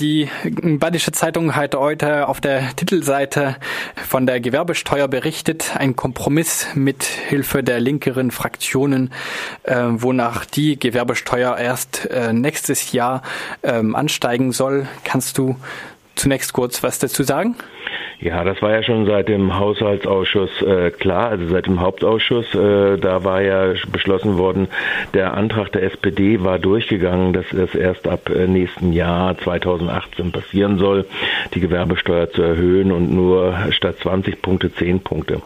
Die Badische Zeitung hat heute auf der Titelseite von der Gewerbesteuer berichtet, ein Kompromiss mit Hilfe der linkeren Fraktionen, äh, wonach die Gewerbesteuer erst äh, nächstes Jahr äh, ansteigen soll. Kannst du zunächst kurz was dazu sagen? Ja, das war ja schon seit dem Haushaltsausschuss äh, klar, also seit dem Hauptausschuss. Äh, da war ja beschlossen worden, der Antrag der SPD war durchgegangen, dass es erst ab äh, nächsten Jahr 2018 passieren soll, die Gewerbesteuer zu erhöhen und nur statt 20 Punkte 10 Punkte.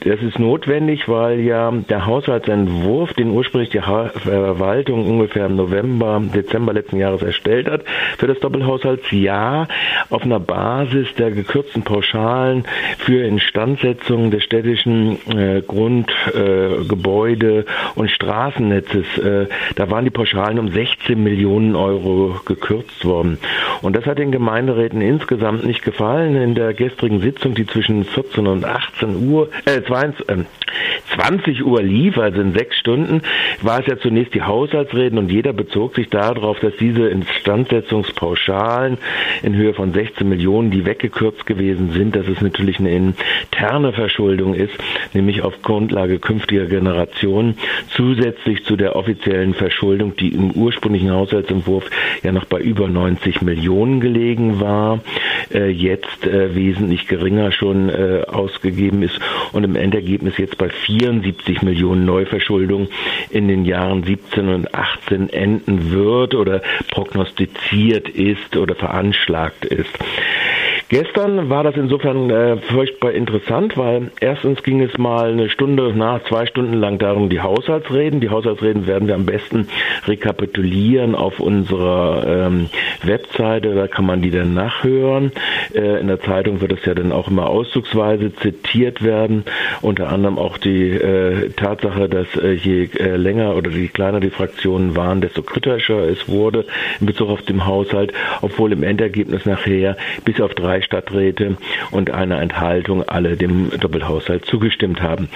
Das ist notwendig, weil ja der Haushaltsentwurf, den ursprünglich die Verwaltung ungefähr im November, Dezember letzten Jahres erstellt hat, für das Doppelhaushaltsjahr auf einer Basis der gekürzten Pauschalen für Instandsetzung des städtischen äh, Grund, äh, und Straßennetzes. Äh, da waren die Pauschalen um 16 Millionen Euro gekürzt worden. Und das hat den Gemeinderäten insgesamt nicht gefallen. In der gestrigen Sitzung, die zwischen 14 und 18 Uhr, äh, 20, äh, 20 Uhr lief, also in sechs Stunden, war es ja zunächst die Haushaltsreden und jeder bezog sich darauf, dass diese Instandsetzungspauschalen in Höhe von 16 Millionen, die weggekürzt gewesen sind, dass es natürlich eine interne Verschuldung ist, nämlich auf Grundlage künftiger Generationen, zusätzlich zu der offiziellen Verschuldung, die im ursprünglichen Haushaltsentwurf ja noch bei über 90 Millionen gelegen war, äh, jetzt äh, wesentlich geringer schon äh, ausgegeben ist und im Endergebnis jetzt bei 74 Millionen Neuverschuldung in den Jahren 17 und 18 enden wird oder prognostiziert ist oder veranschlagt ist. Gestern war das insofern äh, furchtbar interessant, weil erstens ging es mal eine Stunde nach zwei Stunden lang darum, die Haushaltsreden. Die Haushaltsreden werden wir am besten rekapitulieren auf unserer ähm, Webseite, da kann man die dann nachhören. Äh, in der Zeitung wird es ja dann auch immer auszugsweise zitiert werden, unter anderem auch die äh, Tatsache, dass äh, je äh, länger oder je kleiner die Fraktionen waren, desto kritischer es wurde in Bezug auf den Haushalt, obwohl im Endergebnis nachher bis auf drei Stadträte und eine Enthaltung alle dem Doppelhaushalt zugestimmt haben.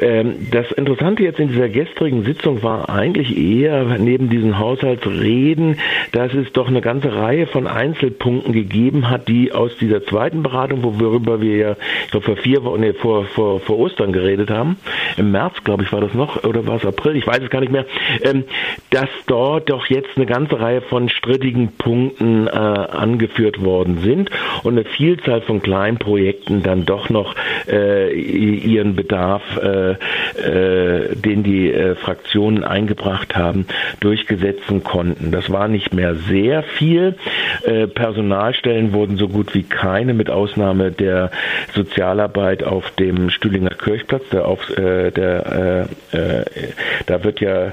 Ähm, das Interessante jetzt in dieser gestrigen Sitzung war eigentlich eher neben diesen Haushaltsreden, dass es doch eine ganze Reihe von Einzelpunkten gegeben hat, die aus dieser zweiten Beratung, worüber wir ja ich glaube, vor vier Wochen, nee, vor, vor, vor Ostern geredet haben, im März, glaube ich, war das noch, oder war es April, ich weiß es gar nicht mehr, ähm, dass dort doch jetzt eine ganze Reihe von strittigen Punkten äh, angeführt worden sind und eine Vielzahl von Kleinprojekten dann doch noch äh, ihren Bedarf, äh, äh, den die äh, Fraktionen eingebracht haben, durchgesetzen konnten. Das war nicht mehr sehr viel. Äh, Personalstellen wurden so gut wie keine, mit Ausnahme der Sozialarbeit auf dem Stühlinger Kirchplatz. Der auf, äh, der, da wird ja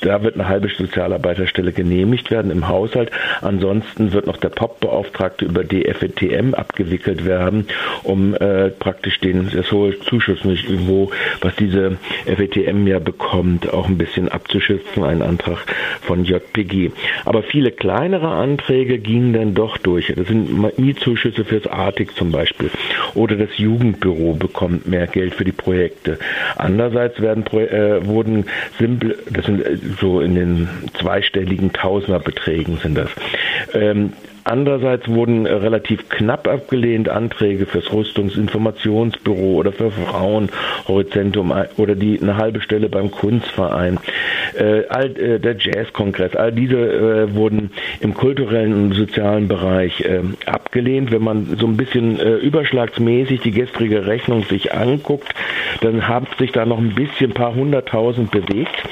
da wird eine halbe Sozialarbeiterstelle genehmigt werden im Haushalt. Ansonsten wird noch der POP-Beauftragte über DFETM abgewickelt werden, um äh, praktisch den, das hohe Zuschussniveau, was diese FETM ja bekommt, auch ein bisschen abzuschützen, ein Antrag von JPG. Aber viele kleinere Anträge gingen dann doch durch. Das sind Mietzuschüsse fürs Artig zum Beispiel. Oder das Jugendbüro bekommt mehr Geld für die Projekte. Andererseits werden, äh, wurden simple, das sind äh, so in den zweistelligen Tausenderbeträgen sind das. Ähm, Andererseits wurden äh, relativ knapp abgelehnt Anträge fürs Rüstungsinformationsbüro oder für Frauenhorizontum oder die eine halbe Stelle beim Kunstverein. Äh, all, äh, der Jazzkongress, all diese äh, wurden im kulturellen und sozialen Bereich äh, abgelehnt. Wenn man so ein bisschen äh, überschlagsmäßig die gestrige Rechnung sich anguckt, dann haben sich da noch ein bisschen paar hunderttausend bewegt.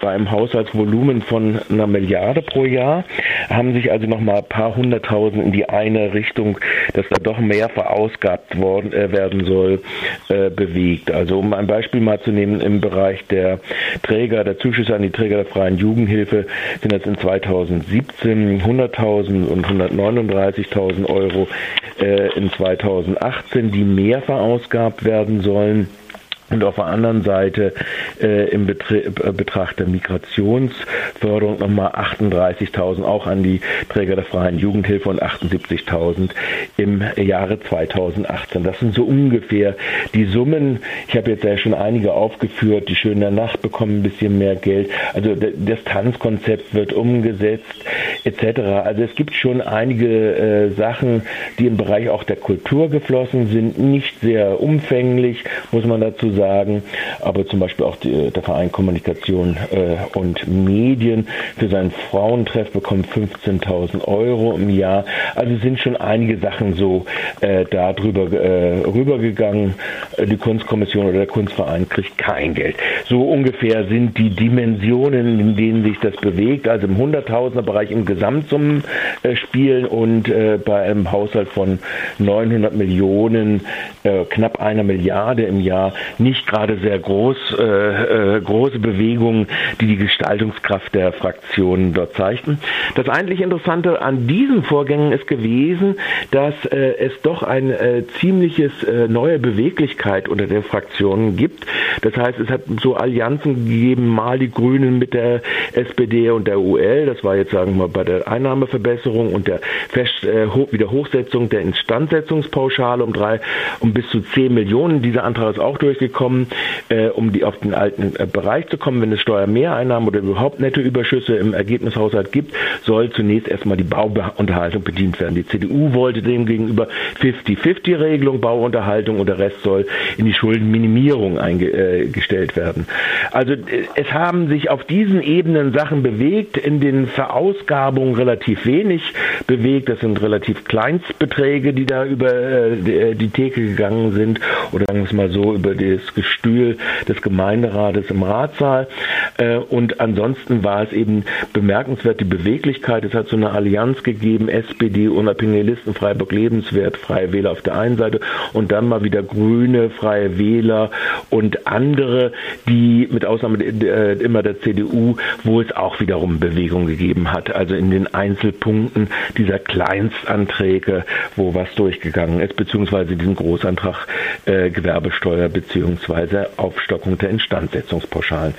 Bei einem Haushaltsvolumen von einer Milliarde pro Jahr haben sich also noch mal paar hundert 100.000 in die eine Richtung, dass da doch mehr verausgabt worden, äh, werden soll, äh, bewegt. Also um ein Beispiel mal zu nehmen, im Bereich der Träger, der Zuschüsse an die Träger der freien Jugendhilfe sind das in 2017 100.000 und 139.000 Euro äh, in 2018, die mehr verausgabt werden sollen. Und auf der anderen Seite äh, im Betre äh, Betracht der Migrationsförderung nochmal 38.000 auch an die Träger der freien Jugendhilfe und 78.000 im Jahre 2018. Das sind so ungefähr die Summen. Ich habe jetzt ja schon einige aufgeführt. Die Schöne Nacht bekommen ein bisschen mehr Geld. Also das Tanzkonzept wird umgesetzt etc. Also es gibt schon einige äh, Sachen, die im Bereich auch der Kultur geflossen sind. Nicht sehr umfänglich, muss man dazu sagen, aber zum Beispiel auch die, der Verein Kommunikation äh, und Medien für seinen Frauentreff bekommt 15.000 Euro im Jahr. Also sind schon einige Sachen so äh, da drüber äh, rübergegangen. Äh, die Kunstkommission oder der Kunstverein kriegt kein Geld. So ungefähr sind die Dimensionen, in denen sich das bewegt. Also im Hunderttausender Bereich im Gesamtsummen äh, spielen und äh, bei einem Haushalt von 900 Millionen, äh, knapp einer Milliarde im Jahr nicht gerade sehr groß, äh, äh, große Bewegungen, die die Gestaltungskraft der Fraktionen dort zeigten. Das eigentlich Interessante an diesen Vorgängen ist gewesen, dass äh, es doch ein ziemliches neue Beweglichkeit unter den Fraktionen gibt. Das heißt, es hat so Allianzen gegeben, mal die Grünen mit der SPD und der UL, das war jetzt sagen wir mal bei der Einnahmeverbesserung und der Fest, äh, Wiederhochsetzung der Instandsetzungspauschale um drei, um bis zu zehn Millionen. Dieser Antrag ist auch durchgekommen kommen, äh, um die auf den alten äh, Bereich zu kommen. Wenn es Steuermehreinnahmen oder überhaupt Nettoüberschüsse im Ergebnishaushalt gibt, soll zunächst erstmal die Bauunterhaltung bedient werden. Die CDU wollte demgegenüber 50-50-Regelung, Bauunterhaltung und der Rest soll in die Schuldenminimierung eingestellt werden. Also äh, es haben sich auf diesen Ebenen Sachen bewegt, in den Verausgabungen relativ wenig bewegt. Das sind relativ Kleinstbeträge, die da über äh, die Theke gegangen sind oder sagen wir es mal so über das Gestühl des Gemeinderates im Ratssaal. Äh, und ansonsten war es eben bemerkenswert die Beweglichkeit. Es hat so eine Allianz gegeben, SPD, unabhängige Listen, Freiburg lebenswert, Freie Wähler auf der einen Seite und dann mal wieder Grüne, Freie Wähler und andere, die mit Ausnahme äh, immer der CDU, wo es auch wiederum Bewegung gegeben hat. Also in den Einzelpunkten dieser Kleinstanträge, wo was durchgegangen ist, beziehungsweise diesen Großantrag äh, Gewerbesteuer beziehungsweise Aufstockung der Instandsetzungspauschalen.